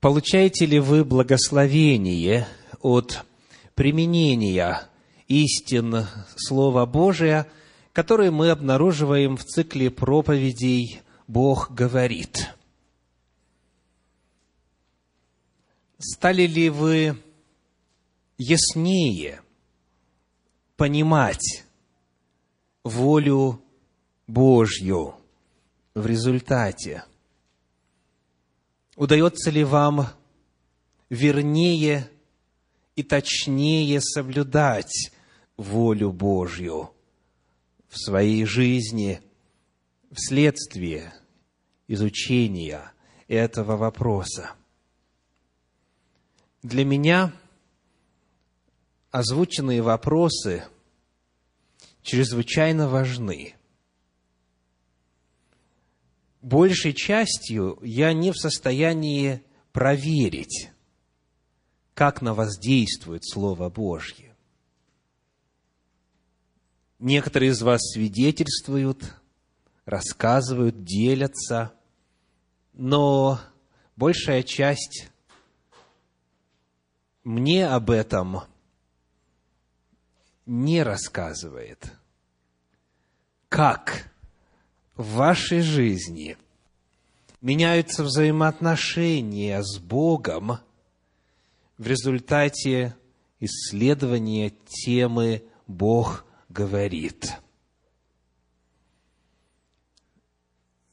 Получаете ли вы благословение от применения истин Слова Божия, которые мы обнаруживаем в цикле проповедей «Бог говорит»? Стали ли вы яснее понимать волю Божью в результате? Удается ли вам вернее и точнее соблюдать волю Божью в своей жизни вследствие изучения этого вопроса? Для меня озвученные вопросы чрезвычайно важны. Большей частью я не в состоянии проверить, как на вас действует Слово Божье. Некоторые из вас свидетельствуют, рассказывают, делятся, но большая часть мне об этом не рассказывает. Как в вашей жизни меняются взаимоотношения с Богом в результате исследования темы «Бог говорит».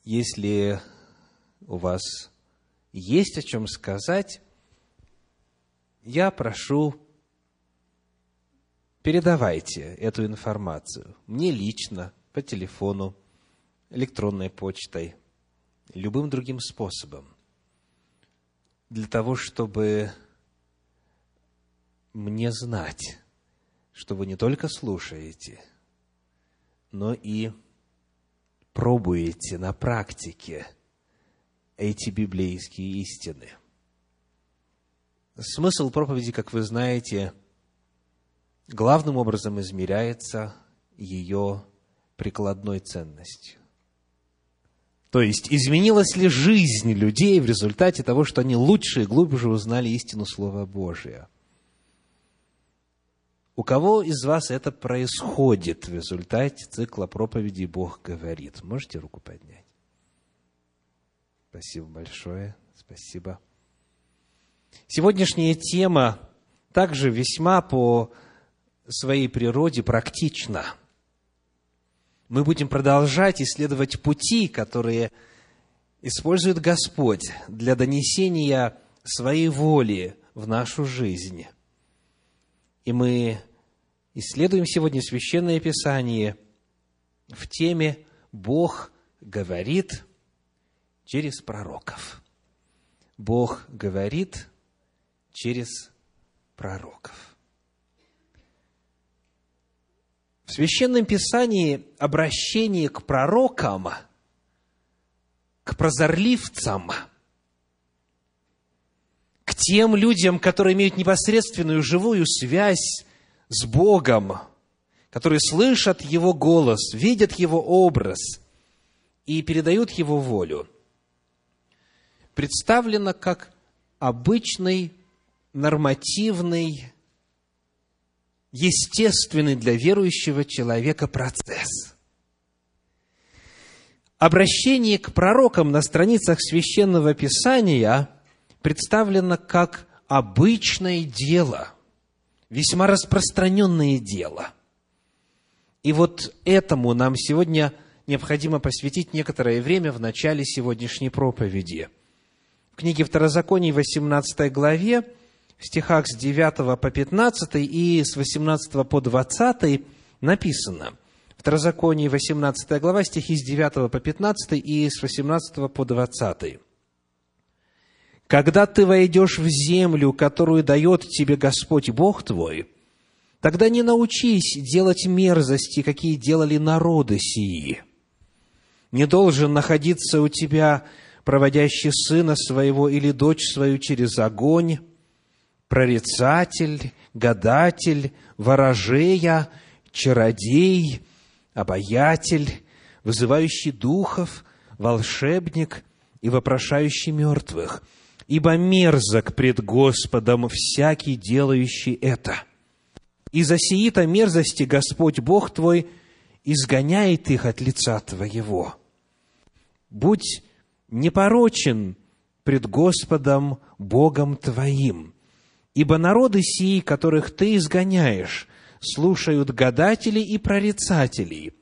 Если у вас есть о чем сказать, я прошу, передавайте эту информацию мне лично, по телефону, электронной почтой, любым другим способом, для того, чтобы мне знать, что вы не только слушаете, но и пробуете на практике эти библейские истины – Смысл проповеди, как вы знаете, главным образом измеряется ее прикладной ценностью. То есть, изменилась ли жизнь людей в результате того, что они лучше и глубже узнали истину Слова Божия? У кого из вас это происходит в результате цикла проповедей «Бог говорит»? Можете руку поднять? Спасибо большое. Спасибо. Сегодняшняя тема также весьма по своей природе практична. Мы будем продолжать исследовать пути, которые использует Господь для донесения своей воли в нашу жизнь. И мы исследуем сегодня Священное Писание в теме «Бог говорит через пророков». Бог говорит через пророков. В Священном Писании обращение к пророкам, к прозорливцам, к тем людям, которые имеют непосредственную живую связь с Богом, которые слышат Его голос, видят Его образ и передают Его волю, представлено как обычный нормативный, естественный для верующего человека процесс. Обращение к пророкам на страницах Священного Писания представлено как обычное дело, весьма распространенное дело. И вот этому нам сегодня необходимо посвятить некоторое время в начале сегодняшней проповеди. В книге Второзаконий, 18 главе, в стихах с 9 по 15 и с 18 по 20 написано. Второзаконие, 18 глава, стихи с 9 по 15 и с 18 по 20. «Когда ты войдешь в землю, которую дает тебе Господь Бог твой, тогда не научись делать мерзости, какие делали народы сии. Не должен находиться у тебя проводящий сына своего или дочь свою через огонь, прорицатель, гадатель, ворожея, чародей, обаятель, вызывающий духов, волшебник и вопрошающий мертвых. ибо мерзок пред Господом всякий, делающий это. И за сии-то мерзости Господь Бог твой изгоняет их от лица твоего. Будь непорочен пред Господом Богом твоим, ибо народы сии, которых ты изгоняешь, слушают гадателей и прорицателей,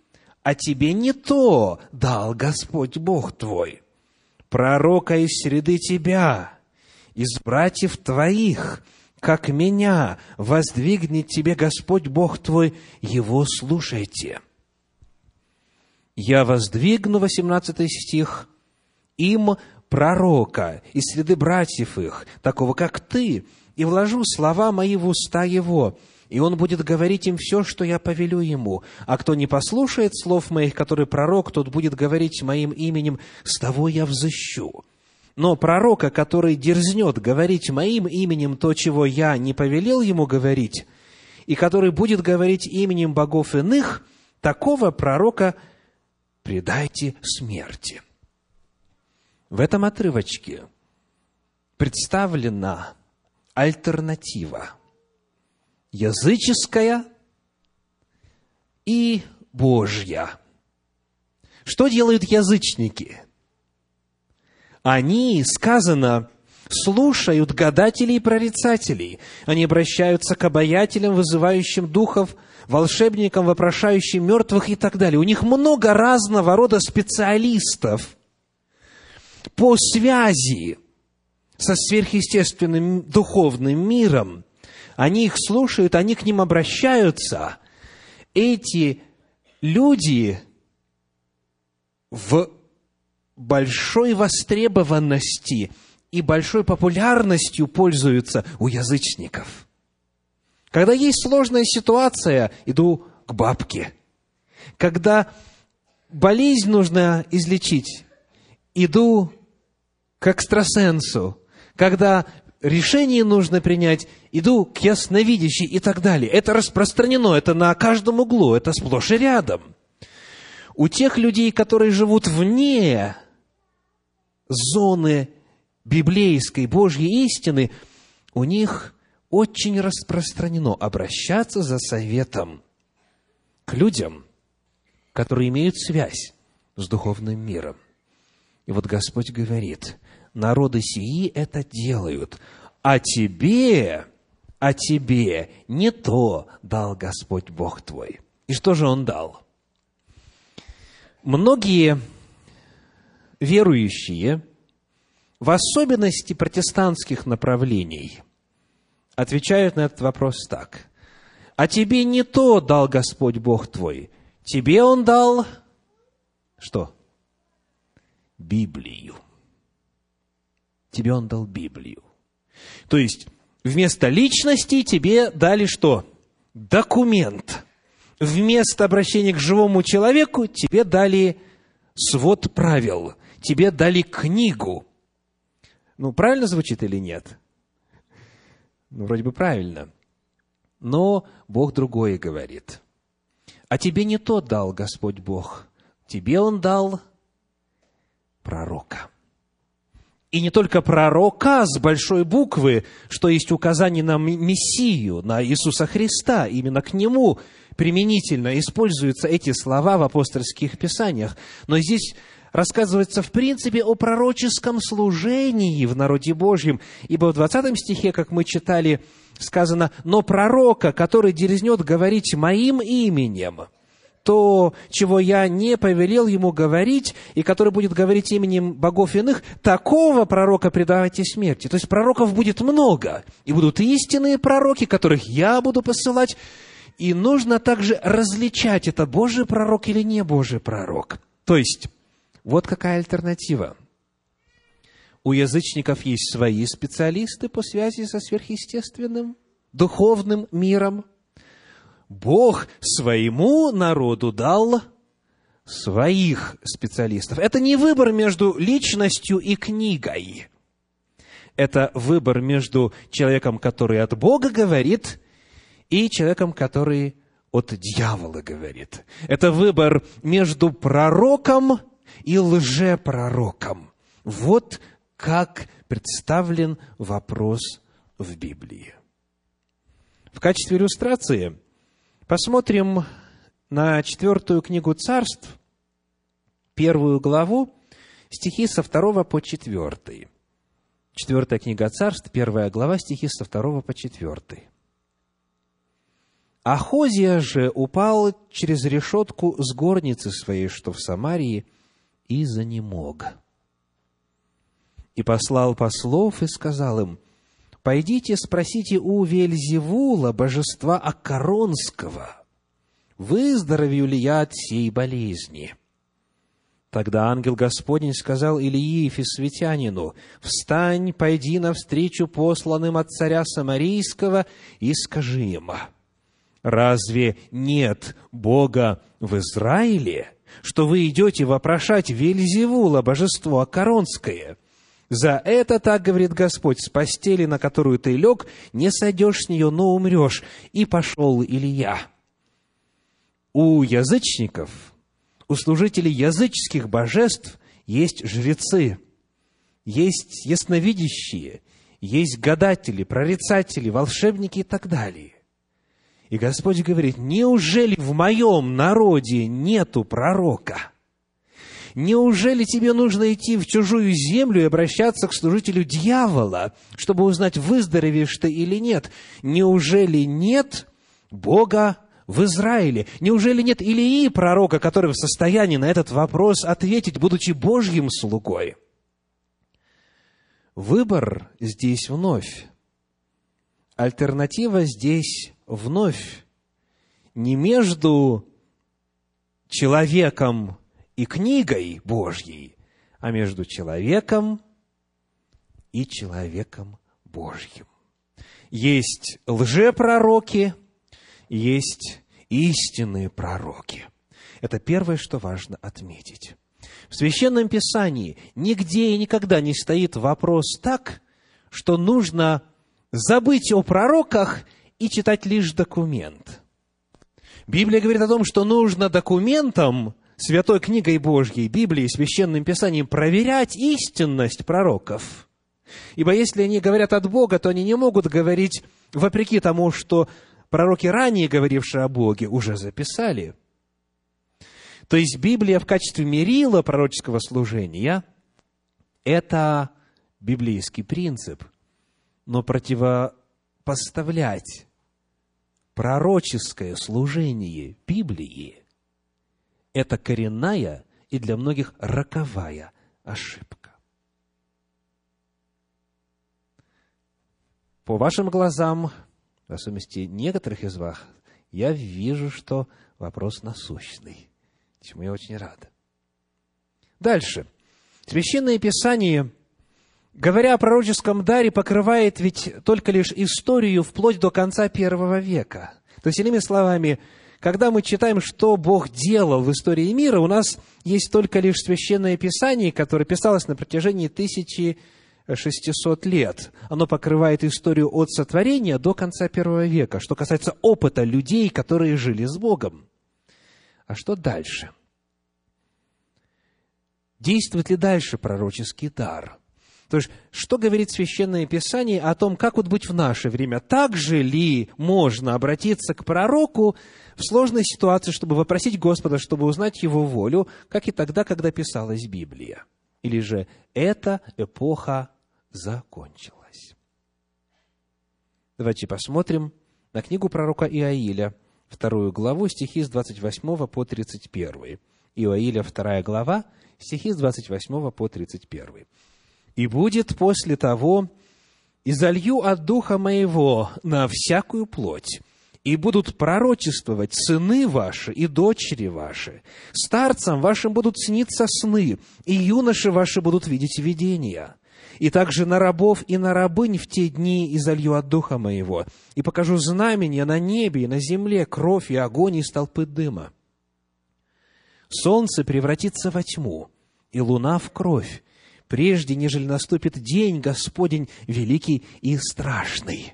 а тебе не то дал Господь Бог твой. Пророка из среды тебя, из братьев твоих, как меня, воздвигнет тебе Господь Бог твой, его слушайте. Я воздвигну, 18 стих, им пророка из среды братьев их, такого как ты, и вложу слова мои в уста его, и он будет говорить им все, что я повелю ему. А кто не послушает слов моих, который пророк, тот будет говорить моим именем, с того я взыщу. Но пророка, который дерзнет говорить моим именем то, чего я не повелел ему говорить, и который будет говорить именем богов иных, такого пророка предайте смерти. В этом отрывочке представлена альтернатива – языческая и Божья. Что делают язычники? Они, сказано, слушают гадателей и прорицателей. Они обращаются к обаятелям, вызывающим духов, волшебникам, вопрошающим мертвых и так далее. У них много разного рода специалистов по связи со сверхъестественным духовным миром они их слушают, они к ним обращаются. Эти люди в большой востребованности и большой популярностью пользуются у язычников. Когда есть сложная ситуация, иду к бабке. Когда болезнь нужно излечить, иду к экстрасенсу. Когда решение нужно принять, иду к ясновидящей и так далее. Это распространено, это на каждом углу, это сплошь и рядом. У тех людей, которые живут вне зоны библейской Божьей истины, у них очень распространено обращаться за советом к людям, которые имеют связь с духовным миром. И вот Господь говорит, народы сии это делают, а тебе, а тебе не то дал Господь Бог твой. И что же Он дал? Многие верующие, в особенности протестантских направлений, отвечают на этот вопрос так. А тебе не то дал Господь Бог твой, тебе Он дал что? Библию тебе он дал Библию. То есть, вместо личности тебе дали что? Документ. Вместо обращения к живому человеку тебе дали свод правил, тебе дали книгу. Ну, правильно звучит или нет? Ну, вроде бы правильно. Но Бог другое говорит. А тебе не то дал Господь Бог. Тебе Он дал пророка и не только пророка с большой буквы, что есть указание на Мессию, на Иисуса Христа, именно к Нему применительно используются эти слова в апостольских писаниях. Но здесь рассказывается в принципе о пророческом служении в народе Божьем, ибо в 20 стихе, как мы читали, сказано, «Но пророка, который дерзнет говорить моим именем, то, чего я не повелел ему говорить, и который будет говорить именем богов иных, такого пророка предавайте смерти. То есть пророков будет много, и будут истинные пророки, которых я буду посылать, и нужно также различать, это Божий пророк или не Божий пророк. То есть, вот какая альтернатива. У язычников есть свои специалисты по связи со сверхъестественным, духовным миром – Бог своему народу дал своих специалистов. Это не выбор между личностью и книгой. Это выбор между человеком, который от Бога говорит, и человеком, который от дьявола говорит. Это выбор между пророком и лжепророком. Вот как представлен вопрос в Библии. В качестве иллюстрации посмотрим на четвертую книгу царств, первую главу, стихи со второго по четвертый. Четвертая книга царств, первая глава, стихи со второго по четвертый. Ахозия же упал через решетку с горницы своей, что в Самарии, и занемог. И послал послов и сказал им, «Пойдите, спросите у Вельзевула, божества Акаронского, выздоровею ли я от сей болезни?» Тогда ангел Господень сказал Илии Фисветянину, «Встань, пойди навстречу посланным от царя Самарийского и скажи им, разве нет Бога в Израиле, что вы идете вопрошать Вельзевула, божество Акаронское? За это, так говорит Господь, с постели, на которую ты лег, не сойдешь с нее, но умрешь. И пошел Илья. У язычников – у служителей языческих божеств есть жрецы, есть ясновидящие, есть гадатели, прорицатели, волшебники и так далее. И Господь говорит, неужели в моем народе нету пророка? Неужели тебе нужно идти в чужую землю и обращаться к служителю дьявола, чтобы узнать, выздоровеешь ты или нет? Неужели нет Бога в Израиле? Неужели нет Илии, пророка, который в состоянии на этот вопрос ответить, будучи Божьим слугой? Выбор здесь вновь. Альтернатива здесь вновь. Не между человеком и книгой Божьей, а между человеком и человеком Божьим. Есть лжепророки, есть истинные пророки. Это первое, что важно отметить. В Священном Писании нигде и никогда не стоит вопрос так, что нужно забыть о пророках и читать лишь документ. Библия говорит о том, что нужно документом, Святой книгой Божьей, Библией, Священным Писанием проверять истинность пророков. Ибо если они говорят от Бога, то они не могут говорить вопреки тому, что пророки, ранее говорившие о Боге, уже записали. То есть Библия в качестве мерила пророческого служения – это библейский принцип. Но противопоставлять пророческое служение Библии – это коренная и для многих роковая ошибка. По вашим глазам в особенности некоторых из вас, я вижу, что вопрос насущный, чему я очень рад. Дальше. Священное Писание, говоря о пророческом даре, покрывает ведь только лишь историю вплоть до конца первого века. То есть, иными словами, когда мы читаем, что Бог делал в истории мира, у нас есть только лишь Священное Писание, которое писалось на протяжении тысячи 600 лет. Оно покрывает историю от сотворения до конца первого века, что касается опыта людей, которые жили с Богом. А что дальше? Действует ли дальше пророческий дар? То есть, что говорит Священное Писание о том, как вот быть в наше время? Так же ли можно обратиться к пророку в сложной ситуации, чтобы вопросить Господа, чтобы узнать Его волю, как и тогда, когда писалась Библия? Или же эта эпоха закончилась. Давайте посмотрим на книгу пророка Иаиля, вторую главу, стихи с 28 по 31. Иоиля, вторая глава, стихи с 28 по 31. «И будет после того, и залью от Духа Моего на всякую плоть, и будут пророчествовать сыны ваши и дочери ваши. Старцам вашим будут сниться сны, и юноши ваши будут видеть видения и также на рабов и на рабынь в те дни изолью от духа моего, и покажу знамения на небе и на земле, кровь и огонь и столпы дыма. Солнце превратится во тьму, и луна в кровь, прежде, нежели наступит день Господень великий и страшный.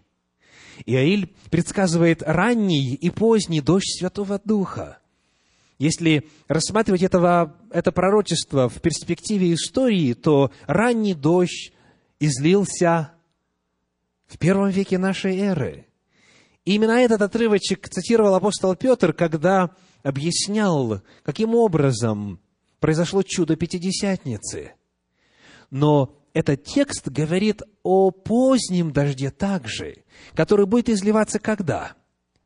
Иаиль предсказывает ранний и поздний дождь Святого Духа. Если рассматривать этого, это пророчество в перспективе истории, то ранний дождь излился в первом веке нашей эры. И именно этот отрывочек цитировал апостол Петр, когда объяснял, каким образом произошло чудо Пятидесятницы. Но этот текст говорит о позднем дожде также, который будет изливаться когда?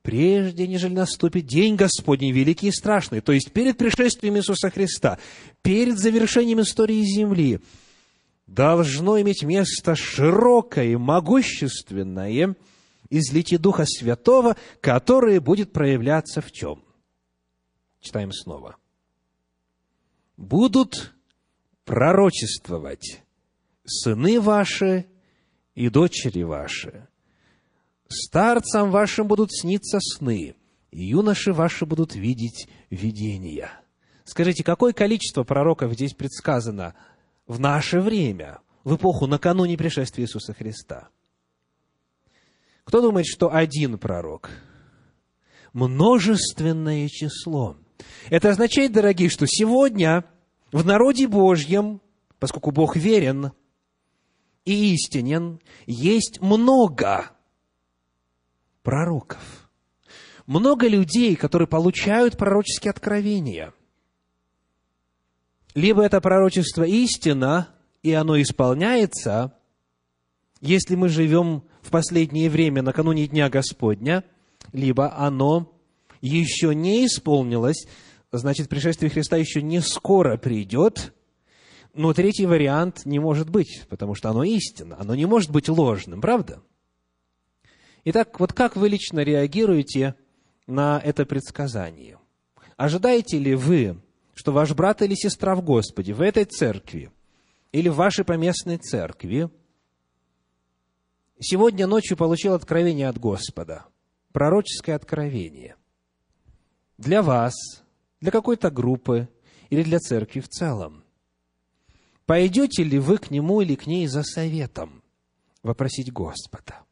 Прежде, нежели наступит день Господний, великий и страшный, то есть перед пришествием Иисуса Христа, перед завершением истории Земли, должно иметь место широкое и могущественное излитие Духа Святого, которое будет проявляться в чем? Читаем снова. «Будут пророчествовать сыны ваши и дочери ваши. Старцам вашим будут сниться сны, и юноши ваши будут видеть видения. Скажите, какое количество пророков здесь предсказано в наше время, в эпоху накануне пришествия Иисуса Христа? Кто думает, что один пророк? Множественное число. Это означает, дорогие, что сегодня в народе Божьем, поскольку Бог верен, и истинен, есть много пророков. Много людей, которые получают пророческие откровения. Либо это пророчество истина, и оно исполняется, если мы живем в последнее время накануне Дня Господня, либо оно еще не исполнилось, значит, пришествие Христа еще не скоро придет, но третий вариант не может быть, потому что оно истинно, оно не может быть ложным, правда? Итак, вот как вы лично реагируете на это предсказание? Ожидаете ли вы, что ваш брат или сестра в Господе в этой церкви или в вашей поместной церкви сегодня ночью получил откровение от Господа, пророческое откровение для вас, для какой-то группы или для церкви в целом? Пойдете ли вы к нему или к ней за советом? Вопросить Господа.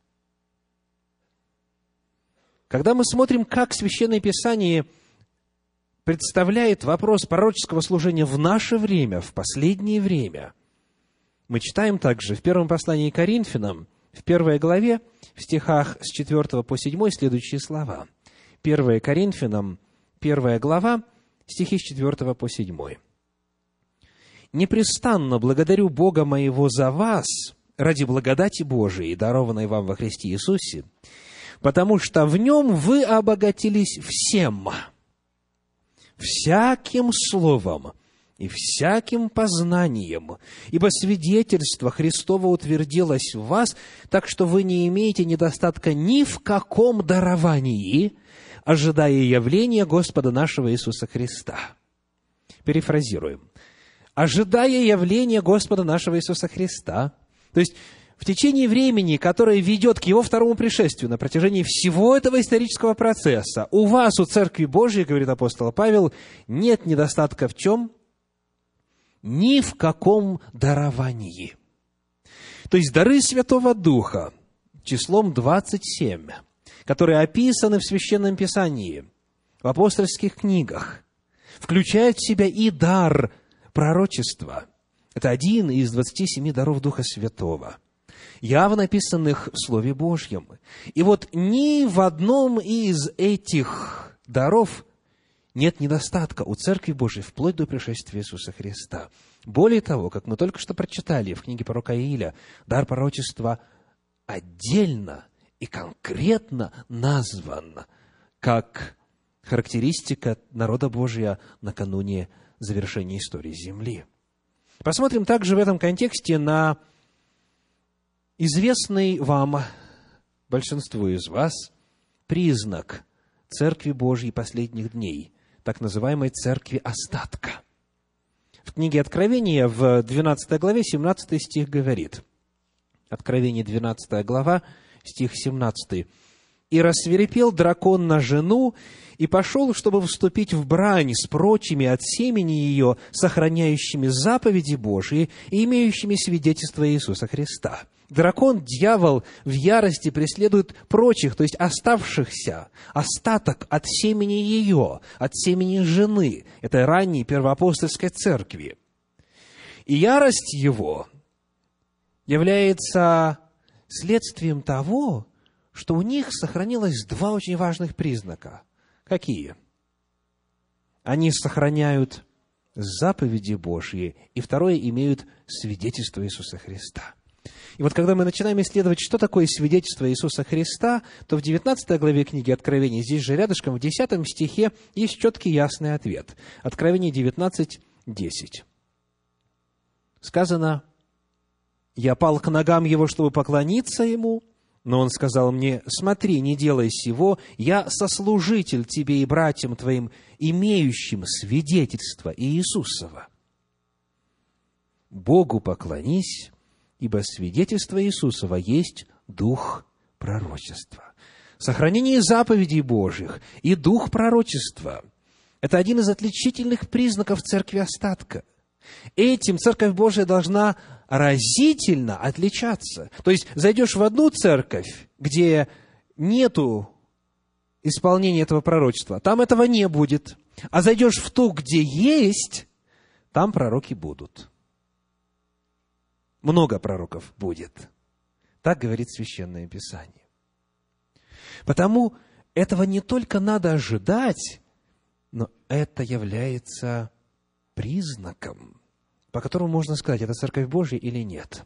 Когда мы смотрим, как Священное Писание представляет вопрос пророческого служения в наше время, в последнее время, мы читаем также в первом послании Коринфянам, в первой главе, в стихах с 4 по 7 следующие слова. 1 Коринфянам, первая глава, стихи с 4 по 7 непрестанно благодарю Бога моего за вас ради благодати Божией, дарованной вам во Христе Иисусе, потому что в нем вы обогатились всем, всяким словом и всяким познанием, ибо свидетельство Христово утвердилось в вас, так что вы не имеете недостатка ни в каком даровании, ожидая явления Господа нашего Иисуса Христа. Перефразируем ожидая явления Господа нашего Иисуса Христа. То есть, в течение времени, которое ведет к Его второму пришествию, на протяжении всего этого исторического процесса, у вас, у Церкви Божьей, говорит апостол Павел, нет недостатка в чем? Ни в каком даровании. То есть, дары Святого Духа, числом 27, которые описаны в Священном Писании, в апостольских книгах, включают в себя и дар пророчество. Это один из 27 даров Духа Святого, явно написанных в Слове Божьем. И вот ни в одном из этих даров нет недостатка у Церкви Божьей вплоть до пришествия Иисуса Христа. Более того, как мы только что прочитали в книге пророка Ииля, дар пророчества отдельно и конкретно назван как характеристика народа Божия накануне завершения истории Земли. Посмотрим также в этом контексте на известный вам, большинству из вас, признак Церкви Божьей последних дней, так называемой Церкви Остатка. В книге Откровения в 12 главе 17 стих говорит, Откровение 12 глава, стих 17, «И рассверепел дракон на жену, и пошел, чтобы вступить в брань с прочими от семени ее, сохраняющими заповеди Божии и имеющими свидетельство Иисуса Христа. Дракон, дьявол в ярости преследует прочих, то есть оставшихся, остаток от семени ее, от семени жены, этой ранней первоапостольской церкви. И ярость его является следствием того, что у них сохранилось два очень важных признака. Какие? Они сохраняют заповеди Божьи, и второе, имеют свидетельство Иисуса Христа. И вот когда мы начинаем исследовать, что такое свидетельство Иисуса Христа, то в 19 главе книги Откровения, здесь же рядышком, в 10 стихе, есть четкий ясный ответ. Откровение 19, 10. Сказано, «Я пал к ногам Его, чтобы поклониться Ему, но он сказал мне, смотри, не делай сего, я сослужитель тебе и братьям твоим, имеющим свидетельство Иисусова. Богу поклонись, ибо свидетельство Иисусова есть дух пророчества. Сохранение заповедей Божьих и дух пророчества – это один из отличительных признаков церкви остатка. Этим Церковь Божия должна разительно отличаться. То есть, зайдешь в одну церковь, где нету исполнения этого пророчества, там этого не будет. А зайдешь в ту, где есть, там пророки будут. Много пророков будет. Так говорит Священное Писание. Потому этого не только надо ожидать, но это является признаком по которому можно сказать, это Церковь Божья или нет.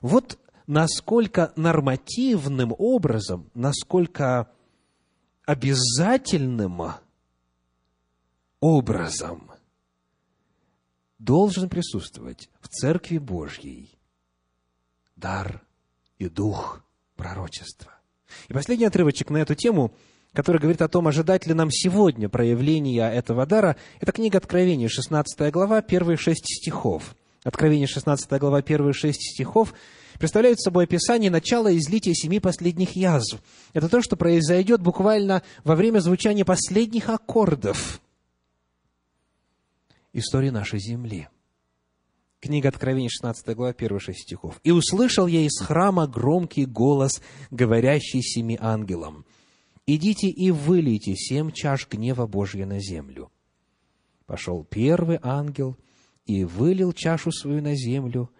Вот насколько нормативным образом, насколько обязательным образом должен присутствовать в Церкви Божьей дар и дух пророчества. И последний отрывочек на эту тему – который говорит о том, ожидать ли нам сегодня проявления этого дара, это книга Откровения, 16 глава, первые шесть стихов. Откровение, 16 глава, первые шесть стихов представляют собой описание начала излития семи последних язв. Это то, что произойдет буквально во время звучания последних аккордов истории нашей земли. Книга Откровения, 16 глава, первые шесть стихов. «И услышал я из храма громкий голос, говорящий семи ангелам, идите и вылейте семь чаш гнева Божья на землю. Пошел первый ангел и вылил чашу свою на землю,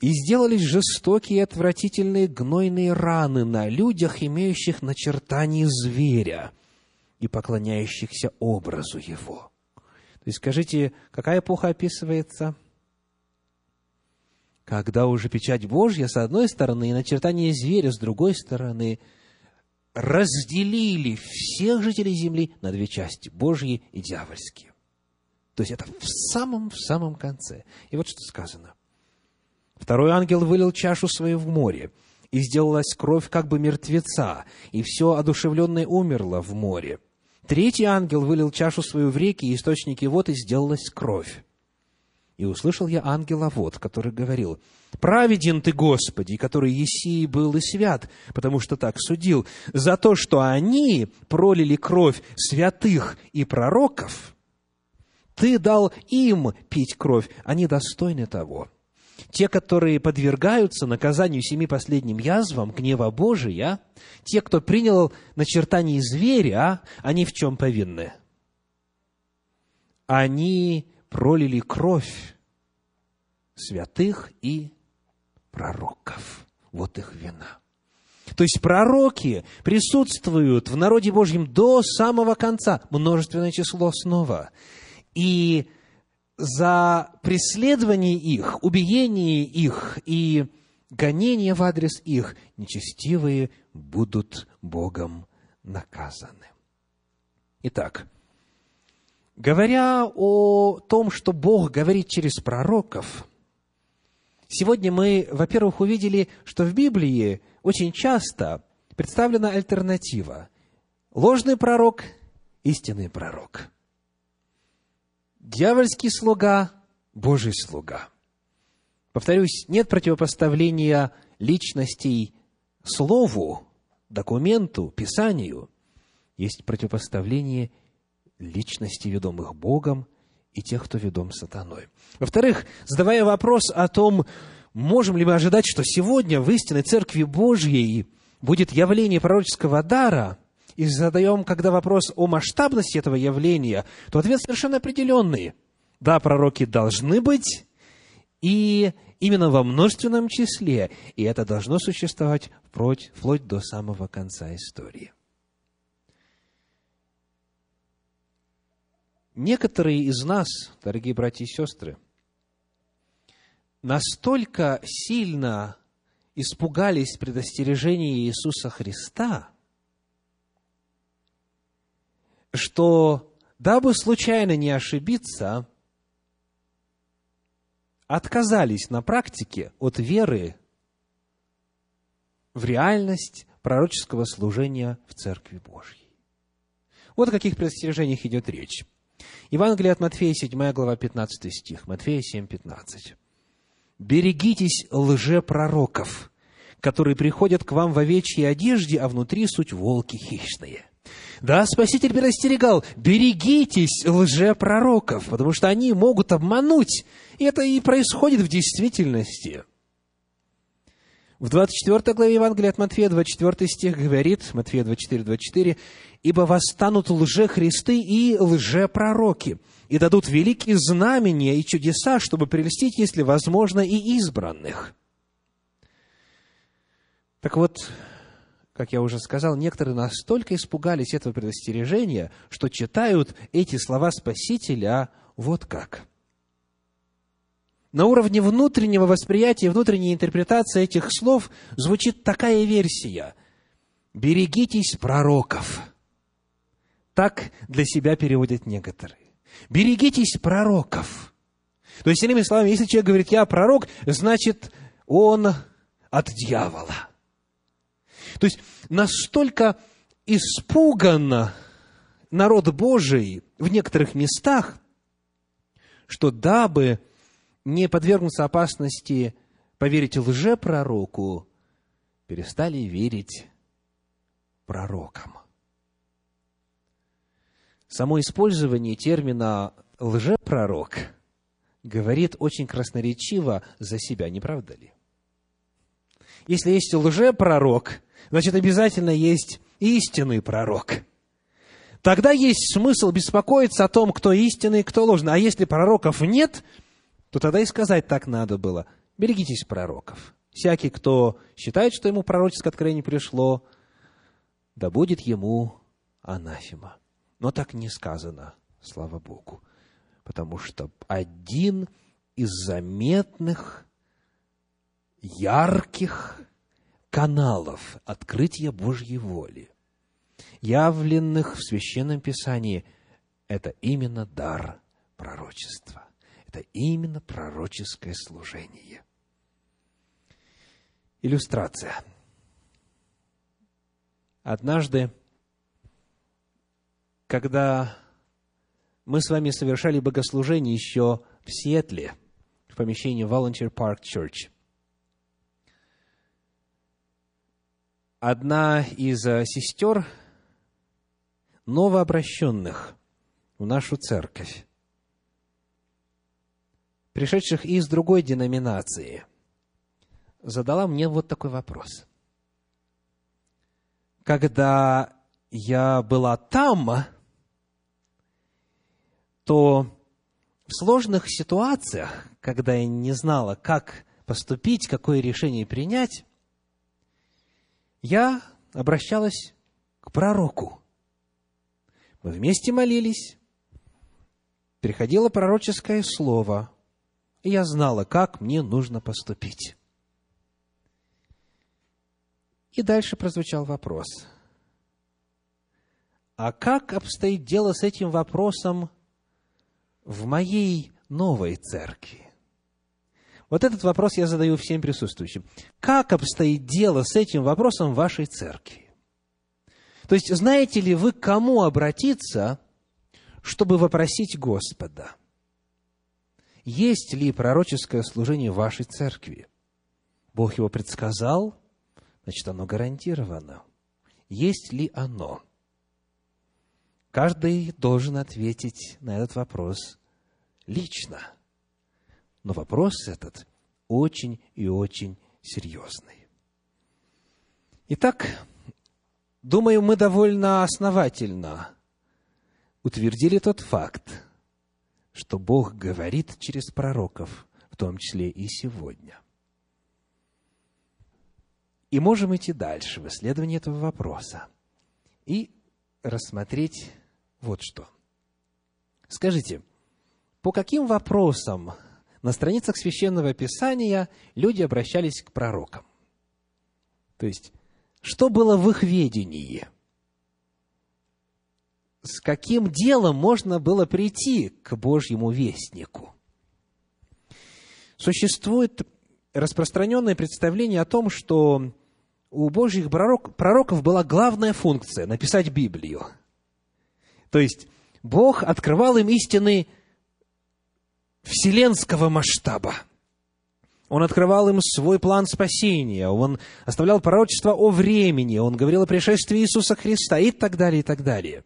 и сделались жестокие и отвратительные гнойные раны на людях, имеющих начертание зверя и поклоняющихся образу его. То есть скажите, какая эпоха описывается? Когда уже печать Божья с одной стороны и начертание зверя с другой стороны – разделили всех жителей земли на две части, Божьи и дьявольские. То есть это в самом, в самом конце. И вот что сказано. Второй ангел вылил чашу свою в море, и сделалась кровь как бы мертвеца, и все одушевленное умерло в море. Третий ангел вылил чашу свою в реки, и источники вод, и сделалась кровь. И услышал я ангела вот, который говорил, «Праведен ты, Господи, который Есии был и свят, потому что так судил, за то, что они пролили кровь святых и пророков, ты дал им пить кровь, они достойны того». Те, которые подвергаются наказанию семи последним язвам гнева Божия, те, кто принял начертание зверя, они в чем повинны? Они пролили кровь святых и пророков. Вот их вина. То есть пророки присутствуют в народе Божьем до самого конца, множественное число снова. И за преследование их, убиение их и гонение в адрес их нечестивые будут Богом наказаны. Итак, Говоря о том, что Бог говорит через пророков, сегодня мы, во-первых, увидели, что в Библии очень часто представлена альтернатива. Ложный пророк, истинный пророк. Дьявольский слуга, Божий слуга. Повторюсь, нет противопоставления личностей слову, документу, писанию. Есть противопоставление личности, ведомых Богом, и тех, кто ведом сатаной. Во-вторых, задавая вопрос о том, можем ли мы ожидать, что сегодня в истинной Церкви Божьей будет явление пророческого дара, и задаем, когда вопрос о масштабности этого явления, то ответ совершенно определенный. Да, пророки должны быть, и именно во множественном числе, и это должно существовать вплоть, вплоть до самого конца истории. Некоторые из нас, дорогие братья и сестры, настолько сильно испугались предостережения Иисуса Христа, что, дабы случайно не ошибиться, отказались на практике от веры в реальность пророческого служения в Церкви Божьей. Вот о каких предостережениях идет речь. Евангелие от Матфея, 7 глава, 15 стих. Матфея 7, 15 берегитесь лжепророков, которые приходят к вам в овечьей одежде, а внутри суть волки хищные. Да, Спаситель предостерегал, берегитесь лжепророков, потому что они могут обмануть. И это и происходит в действительности. В 24 главе Евангелия от Матфея, 24 стих говорит, Матфея 24, 24, «Ибо восстанут лжехристы и лжепророки, и дадут великие знамения и чудеса, чтобы прелестить, если возможно, и избранных. Так вот, как я уже сказал, некоторые настолько испугались этого предостережения, что читают эти слова Спасителя вот как. На уровне внутреннего восприятия, внутренней интерпретации этих слов звучит такая версия. «Берегитесь пророков». Так для себя переводят некоторые. Берегитесь пророков. То есть, иными словами, если человек говорит, я пророк, значит, он от дьявола. То есть, настолько испуганно народ Божий в некоторых местах, что дабы не подвергнуться опасности поверить лжепророку, перестали верить пророкам. Само использование термина «лжепророк» говорит очень красноречиво за себя, не правда ли? Если есть лжепророк, значит, обязательно есть истинный пророк. Тогда есть смысл беспокоиться о том, кто истинный, кто ложный. А если пророков нет, то тогда и сказать так надо было. Берегитесь пророков. Всякий, кто считает, что ему пророческое откровение пришло, да будет ему анафема. Но так не сказано, слава Богу, потому что один из заметных, ярких каналов открытия Божьей воли, явленных в Священном Писании, это именно дар пророчества. Это именно пророческое служение. Иллюстрация. Однажды когда мы с вами совершали богослужение еще в Сиэтле, в помещении Volunteer Park Church. Одна из э, сестер новообращенных в нашу церковь, пришедших из другой деноминации, задала мне вот такой вопрос. Когда я была там, то в сложных ситуациях, когда я не знала, как поступить, какое решение принять, я обращалась к пророку. Мы вместе молились, приходило пророческое слово, и я знала, как мне нужно поступить. И дальше прозвучал вопрос. А как обстоит дело с этим вопросом в моей новой церкви? Вот этот вопрос я задаю всем присутствующим. Как обстоит дело с этим вопросом в вашей церкви? То есть, знаете ли вы, к кому обратиться, чтобы вопросить Господа? Есть ли пророческое служение в вашей церкви? Бог его предсказал, значит, оно гарантировано. Есть ли оно? Каждый должен ответить на этот вопрос лично. Но вопрос этот очень и очень серьезный. Итак, думаю, мы довольно основательно утвердили тот факт, что Бог говорит через пророков, в том числе и сегодня. И можем идти дальше в исследовании этого вопроса и рассмотреть вот что. Скажите, по каким вопросам на страницах Священного Писания люди обращались к пророкам? То есть, что было в их ведении? С каким делом можно было прийти к Божьему вестнику? Существует распространенное представление о том, что у Божьих пророк, пророков была главная функция – написать Библию. То есть, Бог открывал им истины вселенского масштаба. Он открывал им свой план спасения, он оставлял пророчество о времени, он говорил о пришествии Иисуса Христа и так далее, и так далее.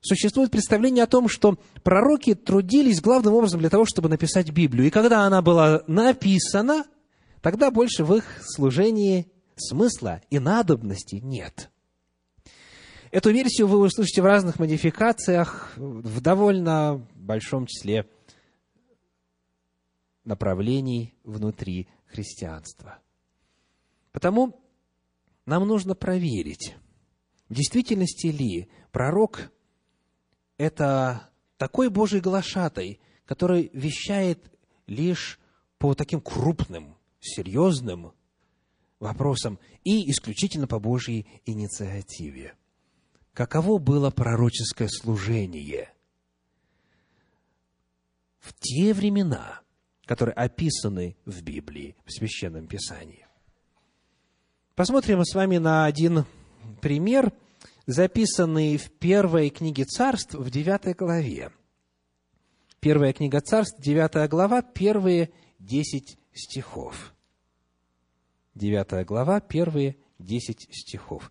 Существует представление о том, что пророки трудились главным образом для того, чтобы написать Библию. И когда она была написана, тогда больше в их служении смысла и надобности нет. Эту версию вы услышите в разных модификациях, в довольно большом числе направлений внутри христианства. Потому нам нужно проверить, в действительности ли пророк – это такой Божий глашатай, который вещает лишь по таким крупным, серьезным вопросам и исключительно по Божьей инициативе. Каково было пророческое служение в те времена – которые описаны в Библии, в Священном Писании. Посмотрим с вами на один пример, записанный в первой книге царств в девятой главе. Первая книга царств, девятая глава, первые десять стихов. Девятая глава, первые десять стихов.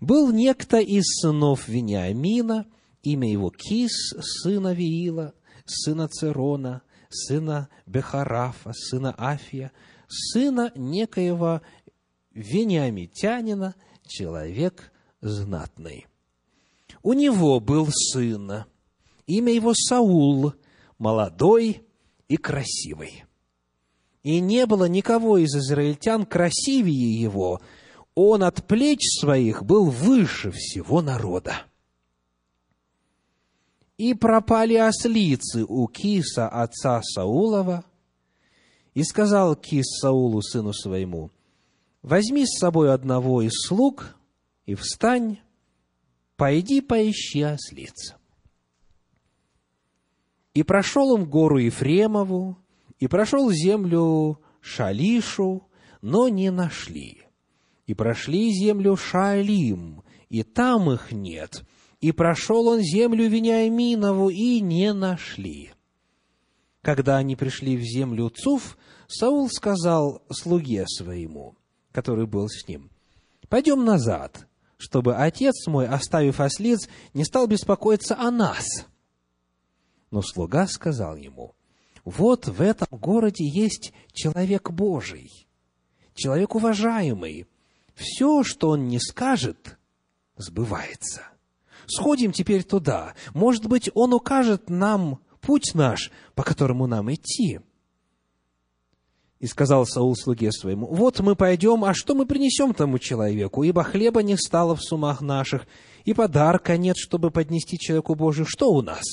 «Был некто из сынов Вениамина, имя его Кис, сына Виила, сына Церона, сына Бехарафа, сына Афия, сына некоего Вениамитянина, человек знатный. У него был сын, имя его Саул, молодой и красивый. И не было никого из израильтян красивее его, он от плеч своих был выше всего народа. И пропали ослицы у Киса, отца Саулова, и сказал Кис Саулу, сыну своему, возьми с собой одного из слуг и встань, пойди поищи ослиц. И прошел он гору Ефремову, и прошел землю Шалишу, но не нашли. И прошли землю Шалим, и там их нет – и прошел он землю Вениаминову, и не нашли. Когда они пришли в землю Цуф, Саул сказал слуге своему, который был с ним, «Пойдем назад, чтобы отец мой, оставив ослиц, не стал беспокоиться о нас». Но слуга сказал ему, «Вот в этом городе есть человек Божий, человек уважаемый. Все, что он не скажет, сбывается». Сходим теперь туда. Может быть, Он укажет нам путь наш, по которому нам идти. И сказал Саул слуге своему, вот мы пойдем, а что мы принесем тому человеку? Ибо хлеба не стало в сумах наших, и подарка нет, чтобы поднести человеку Божию. Что у нас?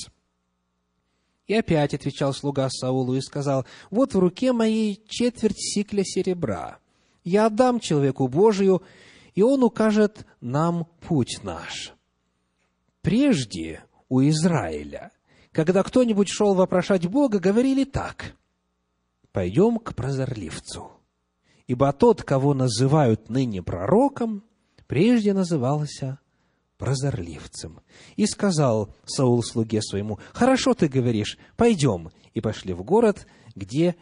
И опять отвечал слуга Саулу и сказал, вот в руке моей четверть сикля серебра. Я отдам человеку Божию, и он укажет нам путь наш прежде у Израиля, когда кто-нибудь шел вопрошать Бога, говорили так, «Пойдем к прозорливцу, ибо тот, кого называют ныне пророком, прежде назывался прозорливцем». И сказал Саул слуге своему, «Хорошо ты говоришь, пойдем». И пошли в город, где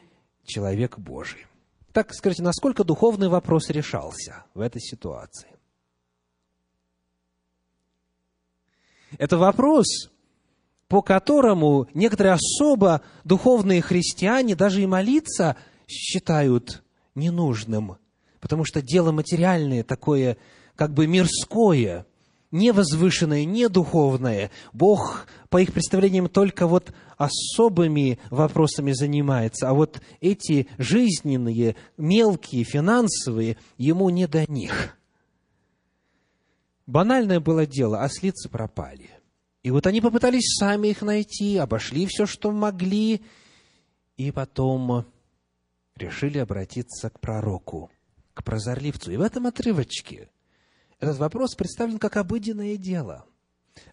человек Божий. Так, скажите, насколько духовный вопрос решался в этой ситуации? Это вопрос, по которому некоторые особо духовные христиане даже и молиться считают ненужным, потому что дело материальное такое, как бы мирское, не возвышенное, не духовное. Бог, по их представлениям, только вот особыми вопросами занимается, а вот эти жизненные, мелкие, финансовые, ему не до них. Банальное было дело, ослицы пропали. И вот они попытались сами их найти, обошли все, что могли, и потом решили обратиться к пророку, к прозорливцу. И в этом отрывочке этот вопрос представлен как обыденное дело.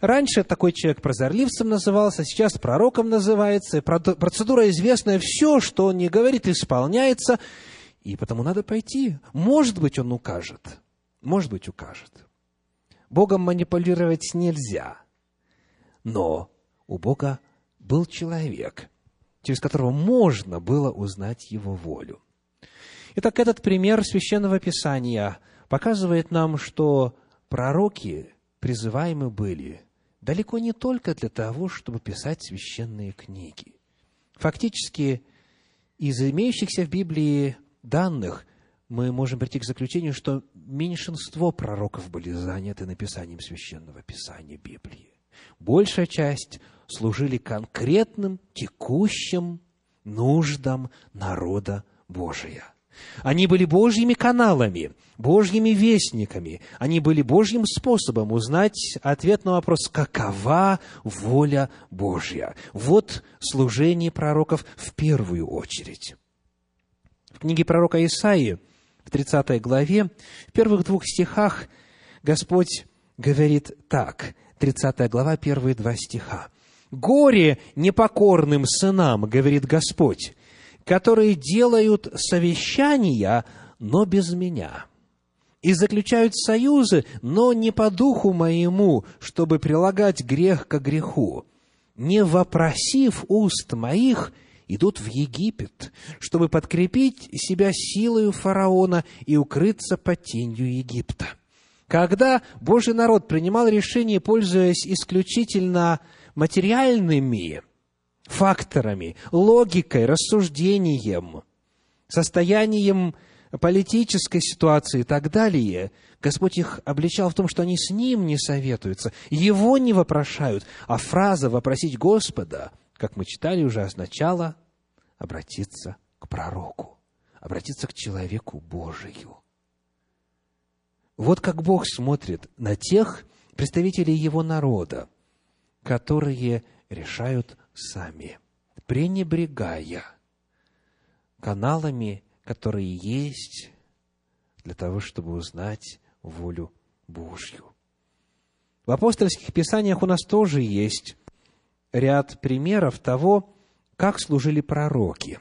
Раньше такой человек прозорливцем назывался, сейчас пророком называется. Процедура известная, все, что он не говорит, исполняется. И потому надо пойти. Может быть, он укажет. Может быть, укажет. Богом манипулировать нельзя. Но у Бога был человек, через которого можно было узнать его волю. Итак, этот пример священного писания показывает нам, что пророки призываемы были далеко не только для того, чтобы писать священные книги. Фактически, из имеющихся в Библии данных мы можем прийти к заключению, что меньшинство пророков были заняты написанием священного писания Библии. Большая часть служили конкретным, текущим нуждам народа Божия – они были Божьими каналами, Божьими вестниками. Они были Божьим способом узнать ответ на вопрос, какова воля Божья. Вот служение пророков в первую очередь. В книге пророка Исаии, в 30 главе, в первых двух стихах Господь говорит так, 30 глава, первые два стиха. «Горе непокорным сынам, — говорит Господь, которые делают совещания, но без меня, и заключают союзы, но не по духу моему, чтобы прилагать грех к греху, не вопросив уст моих, идут в Египет, чтобы подкрепить себя силою фараона и укрыться под тенью Египта. Когда Божий народ принимал решение, пользуясь исключительно материальными факторами, логикой, рассуждением, состоянием политической ситуации и так далее, Господь их обличал в том, что они с Ним не советуются, Его не вопрошают, а фраза «вопросить Господа», как мы читали уже, означала обратиться к пророку, обратиться к человеку Божию. Вот как Бог смотрит на тех представителей Его народа, которые решают сами, пренебрегая каналами, которые есть для того, чтобы узнать волю Божью. В апостольских писаниях у нас тоже есть ряд примеров того, как служили пророки,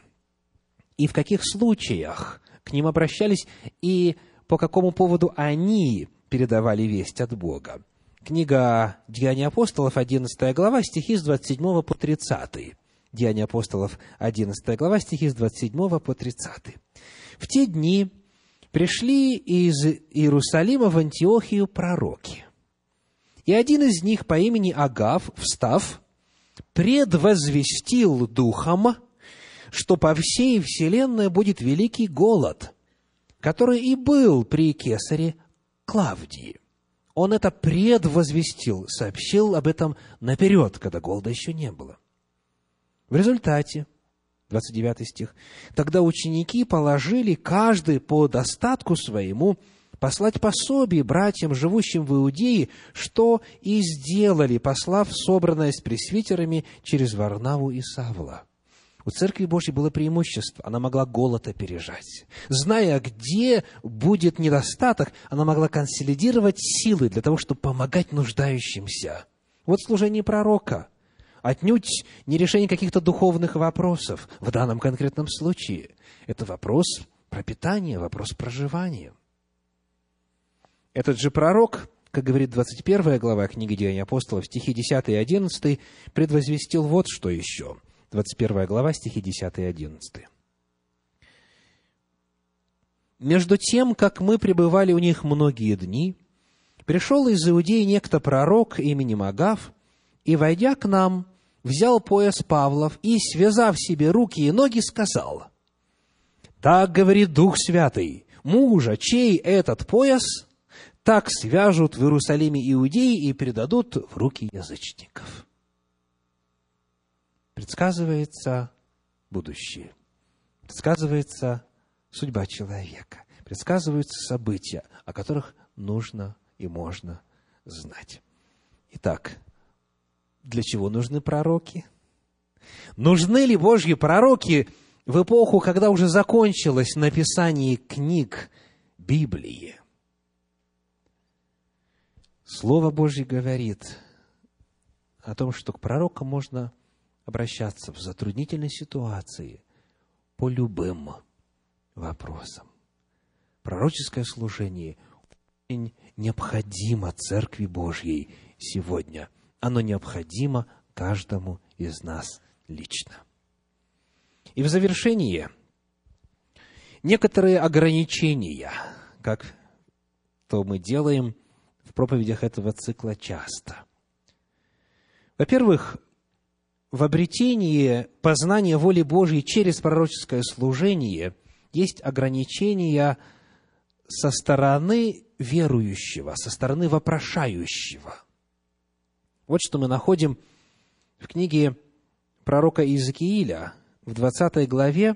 и в каких случаях к ним обращались, и по какому поводу они передавали весть от Бога. Книга Деяния апостолов, 11 глава, стихи с 27 по 30. Деяния апостолов, 11 глава, стихи с 27 по 30. В те дни пришли из Иерусалима в Антиохию пророки. И один из них по имени Агав, встав, предвозвестил духом, что по всей вселенной будет великий голод, который и был при кесаре Клавдии. Он это предвозвестил, сообщил об этом наперед, когда голода еще не было. В результате, 29 стих, тогда ученики положили каждый по достатку своему послать пособие братьям, живущим в Иудее, что и сделали, послав собранное с пресвитерами через Варнаву и Савла. У Церкви Божьей было преимущество. Она могла голод опережать. Зная, где будет недостаток, она могла консолидировать силы для того, чтобы помогать нуждающимся. Вот служение пророка. Отнюдь не решение каких-то духовных вопросов в данном конкретном случае. Это вопрос пропитания, вопрос проживания. Этот же пророк, как говорит 21 глава книги Деяний апостолов, стихи 10 и 11, предвозвестил вот что еще – 21 глава, стихи 10 и 11. «Между тем, как мы пребывали у них многие дни, пришел из Иудеи некто пророк именем Агав, и, войдя к нам, взял пояс Павлов и, связав себе руки и ноги, сказал, Так говорит Дух Святый, мужа, чей этот пояс, так свяжут в Иерусалиме иудеи и передадут в руки язычников. Предсказывается будущее. Предсказывается судьба человека. Предсказываются события, о которых нужно и можно знать. Итак, для чего нужны пророки? Нужны ли Божьи пророки в эпоху, когда уже закончилось написание книг Библии? Слово Божье говорит о том, что к пророкам можно обращаться в затруднительной ситуации по любым вопросам. Пророческое служение очень необходимо Церкви Божьей сегодня. Оно необходимо каждому из нас лично. И в завершение некоторые ограничения, как то мы делаем в проповедях этого цикла часто. Во-первых, в обретении познания воли Божьей через пророческое служение есть ограничения со стороны верующего, со стороны вопрошающего. Вот что мы находим в книге пророка Иезекииля в 20 главе,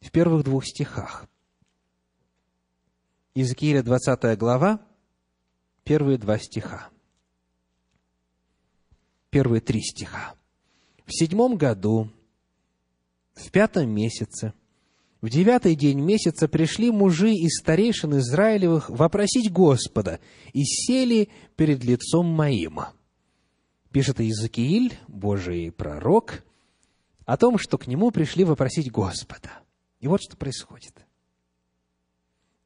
в первых двух стихах. Иезекииля, 20 глава, первые два стиха. Первые три стиха. В седьмом году, в пятом месяце, в девятый день месяца пришли мужи из старейшин Израилевых вопросить Господа и сели перед лицом моим. Пишет Иезекииль, Божий пророк, о том, что к нему пришли вопросить Господа. И вот что происходит.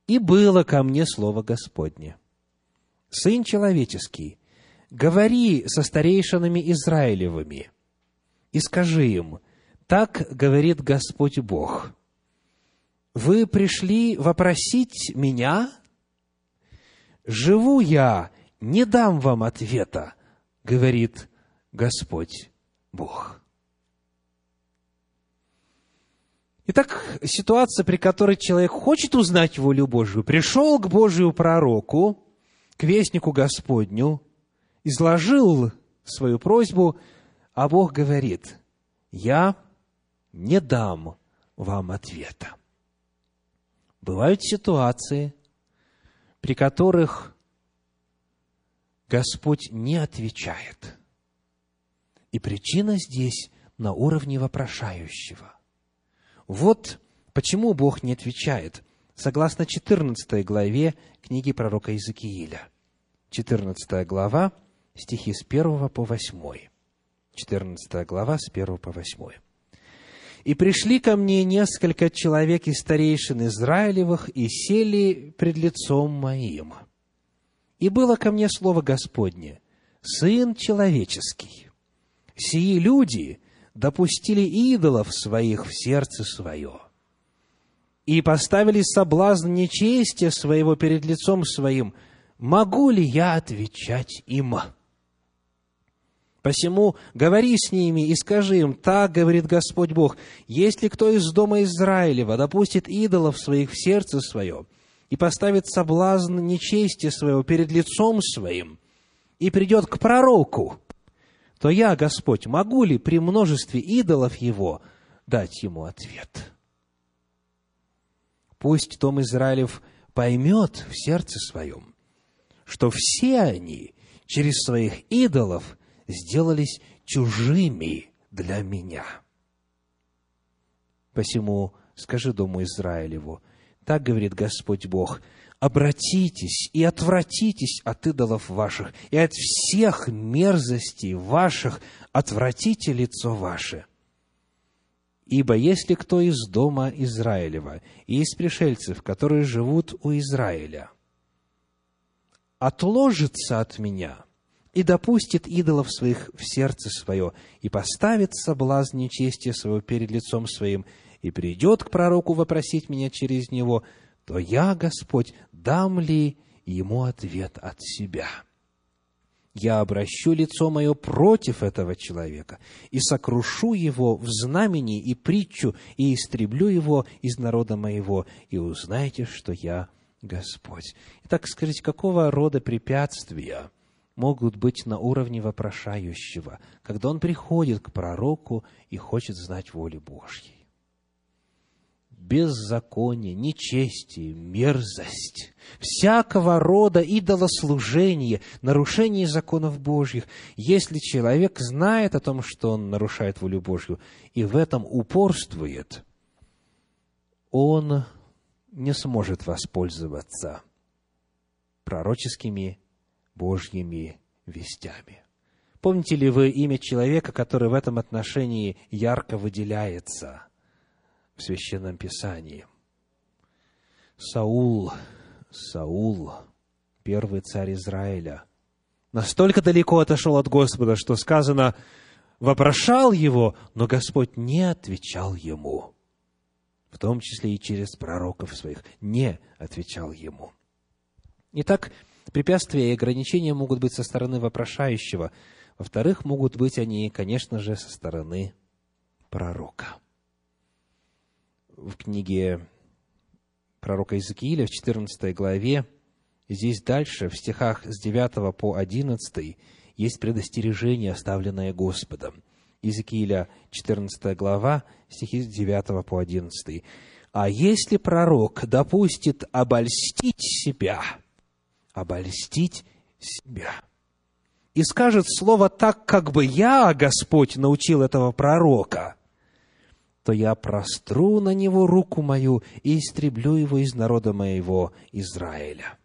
«И было ко мне слово Господне. Сын человеческий, говори со старейшинами Израилевыми, и скажи им, так говорит Господь Бог, вы пришли вопросить меня, живу я, не дам вам ответа, говорит Господь Бог. Итак, ситуация, при которой человек хочет узнать волю Божию, пришел к Божию пророку, к вестнику Господню, изложил свою просьбу, а Бог говорит, я не дам вам ответа. Бывают ситуации, при которых Господь не отвечает. И причина здесь на уровне вопрошающего. Вот почему Бог не отвечает, согласно 14 главе книги пророка Иезекииля. 14 глава, стихи с 1 по 8. 14 глава, с 1 по 8. «И пришли ко мне несколько человек из старейшин Израилевых и сели пред лицом моим. И было ко мне слово Господне, Сын человеческий, сии люди допустили идолов своих в сердце свое, и поставили соблазн нечестия своего перед лицом своим, могу ли я отвечать им?» Посему говори с ними и скажи им, так говорит Господь Бог, если кто из дома Израилева допустит идолов своих в сердце свое и поставит соблазн нечести своего перед лицом своим и придет к пророку, то я, Господь, могу ли при множестве идолов его дать ему ответ? Пусть дом Израилев поймет в сердце своем, что все они через своих идолов сделались чужими для меня. Посему скажи Дому Израилеву, так говорит Господь Бог, обратитесь и отвратитесь от идолов ваших, и от всех мерзостей ваших отвратите лицо ваше. Ибо если кто из дома Израилева и из пришельцев, которые живут у Израиля, отложится от меня и допустит идолов своих в сердце свое, и поставит соблазн нечестия своего перед лицом своим, и придет к пророку вопросить меня через него, то я, Господь, дам ли ему ответ от себя? я обращу лицо мое против этого человека и сокрушу его в знамени и притчу, и истреблю его из народа моего, и узнаете, что я Господь. Итак, скажите, какого рода препятствия могут быть на уровне вопрошающего, когда он приходит к пророку и хочет знать воли Божьей? беззаконие, нечестие, мерзость, всякого рода идолослужение, нарушение законов Божьих. Если человек знает о том, что он нарушает волю Божью, и в этом упорствует, он не сможет воспользоваться пророческими Божьими вестями. Помните ли вы имя человека, который в этом отношении ярко выделяется – в Священном Писании. Саул, Саул, первый царь Израиля, настолько далеко отошел от Господа, что сказано, вопрошал его, но Господь не отвечал ему, в том числе и через пророков своих, не отвечал ему. Итак, препятствия и ограничения могут быть со стороны вопрошающего. Во-вторых, могут быть они, конечно же, со стороны пророка в книге пророка Иезекииля в 14 главе, здесь дальше, в стихах с 9 по 11, есть предостережение, оставленное Господом. Иезекииля, 14 глава, стихи с 9 по 11. «А если пророк допустит обольстить себя, обольстить себя, и скажет слово так, как бы я, Господь, научил этого пророка, то я простру на него руку мою и истреблю его из народа моего Израиля.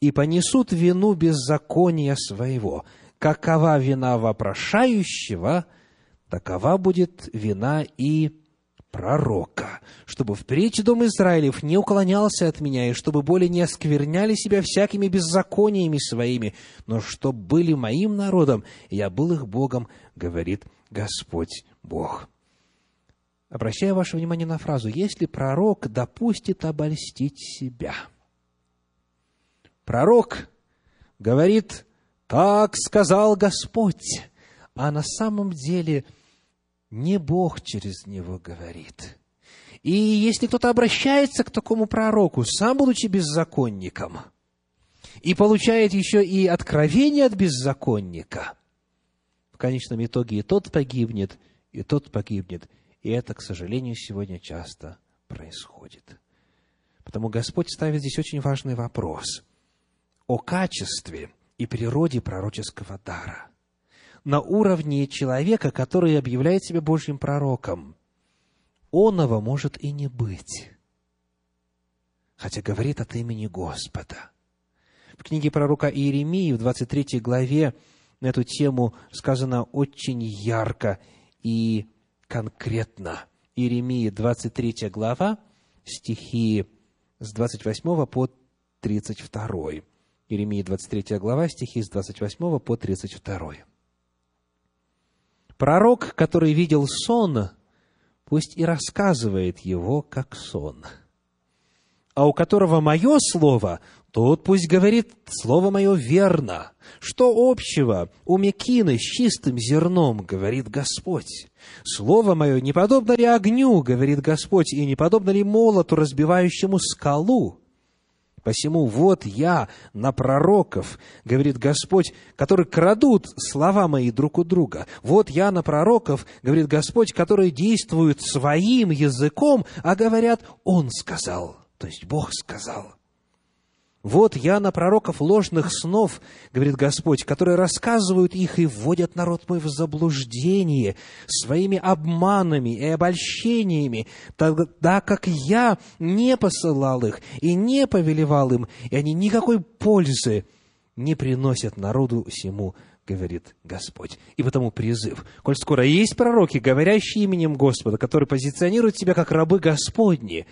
И понесут вину беззакония своего. Какова вина вопрошающего, такова будет вина и пророка, чтобы впредь дом Израилев не уклонялся от меня, и чтобы более не оскверняли себя всякими беззакониями своими, но чтобы были моим народом, и я был их Богом, говорит Господь Бог. Обращаю ваше внимание на фразу «если пророк допустит обольстить себя». Пророк говорит «так сказал Господь», а на самом деле не Бог через него говорит. И если кто-то обращается к такому пророку, сам будучи беззаконником, и получает еще и откровение от беззаконника, в конечном итоге и тот погибнет, и тот погибнет – и это, к сожалению, сегодня часто происходит. Потому Господь ставит здесь очень важный вопрос о качестве и природе пророческого дара. На уровне человека, который объявляет себя Божьим пророком, оного может и не быть, хотя говорит от имени Господа. В книге пророка Иеремии в 23 главе на эту тему сказано очень ярко и конкретно. Иеремия, 23 глава, стихи с 28 по 32. Иеремия, 23 глава, стихи с 28 по 32. Пророк, который видел сон, пусть и рассказывает его как сон. А у которого мое слово тот пусть говорит слово мое верно. Что общего у мекины с чистым зерном, говорит Господь? Слово мое не подобно ли огню, говорит Господь, и не подобно ли молоту, разбивающему скалу? Посему вот я на пророков, говорит Господь, которые крадут слова мои друг у друга. Вот я на пророков, говорит Господь, которые действуют своим языком, а говорят, Он сказал, то есть Бог сказал. Вот я на пророков ложных снов, говорит Господь, которые рассказывают их и вводят народ мой в заблуждение своими обманами и обольщениями, тогда как я не посылал их и не повелевал им, и они никакой пользы не приносят народу всему говорит Господь. И потому призыв. Коль скоро есть пророки, говорящие именем Господа, которые позиционируют себя как рабы Господни,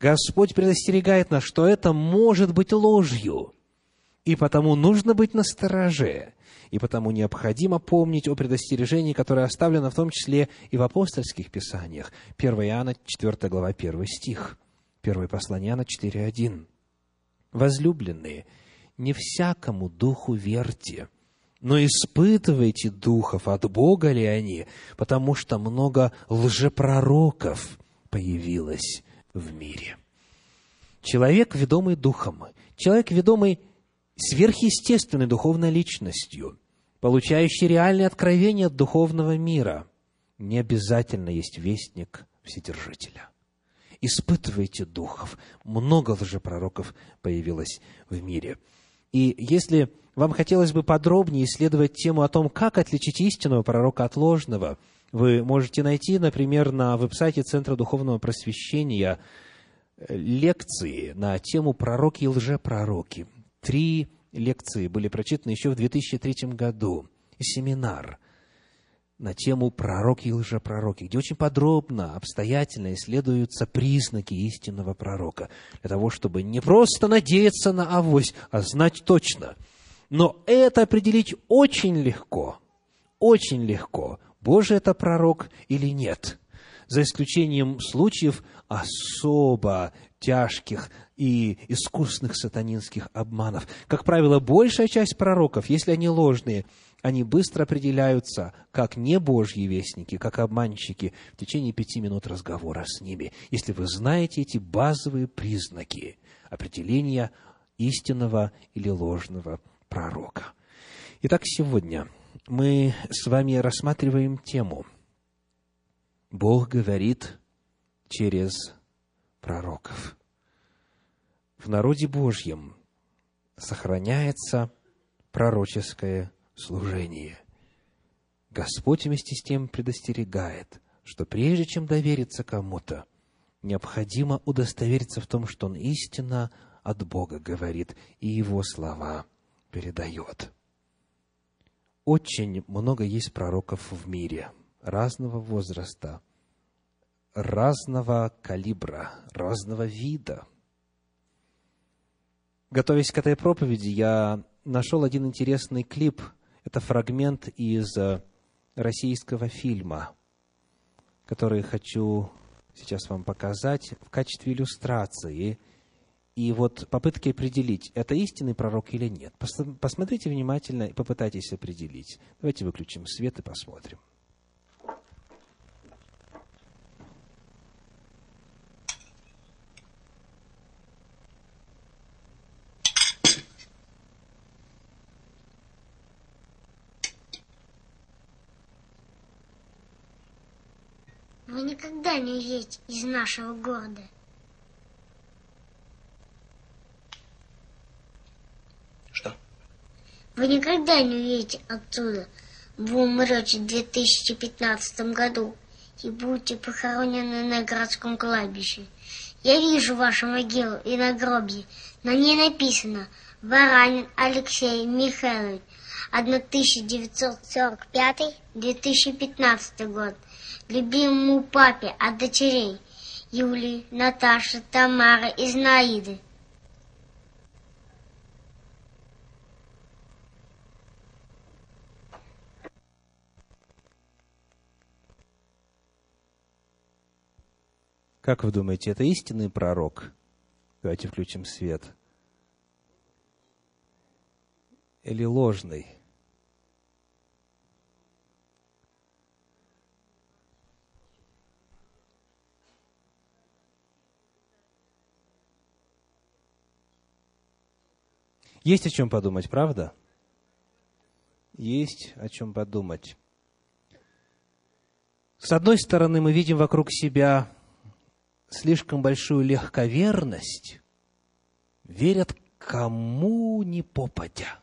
Господь предостерегает нас, что это может быть ложью. И потому нужно быть настороже. И потому необходимо помнить о предостережении, которое оставлено в том числе и в апостольских писаниях. 1 Иоанна, 4 глава, 1 стих. 1 послание Иоанна 4.1. «Возлюбленные, не всякому духу верьте, но испытывайте духов, от Бога ли они, потому что много лжепророков появилось в мире. Человек, ведомый духом, человек, ведомый сверхъестественной духовной личностью, получающий реальные откровения от духовного мира, не обязательно есть вестник Вседержителя. Испытывайте духов. Много лжепророков появилось в мире. И если вам хотелось бы подробнее исследовать тему о том, как отличить истинного пророка от ложного, вы можете найти, например, на веб-сайте Центра Духовного Просвещения э, лекции на тему «Пророки и лжепророки». Три лекции были прочитаны еще в 2003 году. Семинар на тему «Пророки и лжепророки», где очень подробно, обстоятельно исследуются признаки истинного пророка, для того, чтобы не просто надеяться на авось, а знать точно – но это определить очень легко, очень легко, Божий это пророк или нет, за исключением случаев особо тяжких и искусных сатанинских обманов. Как правило, большая часть пророков, если они ложные, они быстро определяются как не Божьи вестники, как обманщики в течение пяти минут разговора с ними. Если вы знаете эти базовые признаки определения истинного или ложного пророка. Итак, сегодня мы с вами рассматриваем тему «Бог говорит через пророков». В народе Божьем сохраняется пророческое служение. Господь вместе с тем предостерегает, что прежде чем довериться кому-то, необходимо удостовериться в том, что он истинно от Бога говорит, и его слова передает. Очень много есть пророков в мире, разного возраста, разного калибра, разного вида. Готовясь к этой проповеди, я нашел один интересный клип. Это фрагмент из э, российского фильма, который хочу сейчас вам показать в качестве иллюстрации – и вот попытки определить, это истинный пророк или нет. Посмотрите внимательно и попытайтесь определить. Давайте выключим свет и посмотрим. Вы никогда не уедете из нашего города. Вы никогда не уедете отсюда. Вы умрете в 2015 году и будете похоронены на городском кладбище. Я вижу вашу могилу и нагробье. На ней написано «Варанин Алексей Михайлович, 1945-2015 год. Любимому папе от дочерей Юлии, Наташи, Тамары и Знаиды». Как вы думаете, это истинный пророк? Давайте включим свет. Или ложный? Есть о чем подумать, правда? Есть о чем подумать. С одной стороны, мы видим вокруг себя слишком большую легковерность, верят кому ни попадя.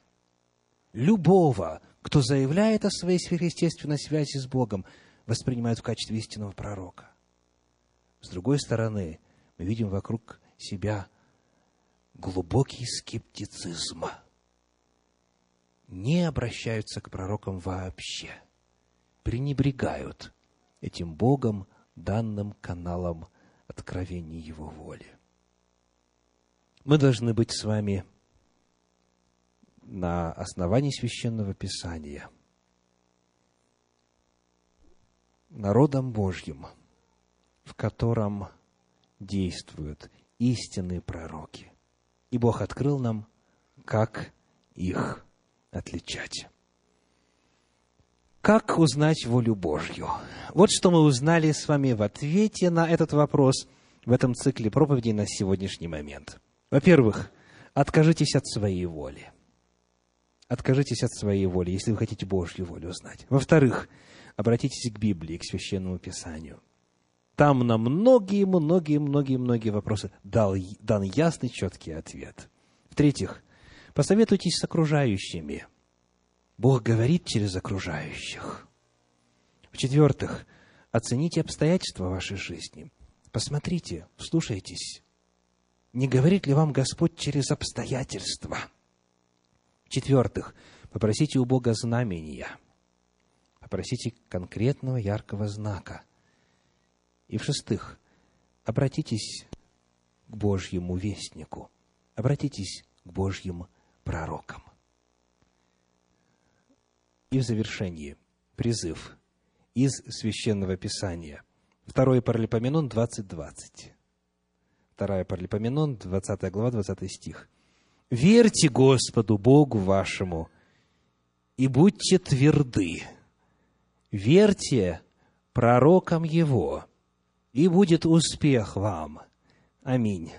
Любого, кто заявляет о своей сверхъестественной связи с Богом, воспринимают в качестве истинного пророка. С другой стороны, мы видим вокруг себя глубокий скептицизм. Не обращаются к пророкам вообще. Пренебрегают этим Богом данным каналом откровений Его воли. Мы должны быть с вами на основании священного писания народом Божьим, в котором действуют истинные пророки. И Бог открыл нам, как их отличать. Как узнать волю Божью? Вот что мы узнали с вами в ответе на этот вопрос в этом цикле проповедей на сегодняшний момент. Во-первых, откажитесь от своей воли. Откажитесь от своей воли, если вы хотите Божью волю узнать. Во-вторых, обратитесь к Библии, к Священному Писанию. Там на многие-многие-многие-многие вопросы дал, дан ясный, четкий ответ. В-третьих, посоветуйтесь с окружающими – Бог говорит через окружающих. В-четвертых, оцените обстоятельства вашей жизни. Посмотрите, вслушайтесь. Не говорит ли вам Господь через обстоятельства? В-четвертых, попросите у Бога знамения. Попросите конкретного яркого знака. И в-шестых, обратитесь к Божьему вестнику. Обратитесь к Божьим пророкам. И в завершении призыв из Священного Писания. Второе Паралипоменон 20.20. Вторая Паралипоменон, 20 глава, 20 стих. «Верьте Господу Богу вашему и будьте тверды. Верьте пророкам Его, и будет успех вам. Аминь».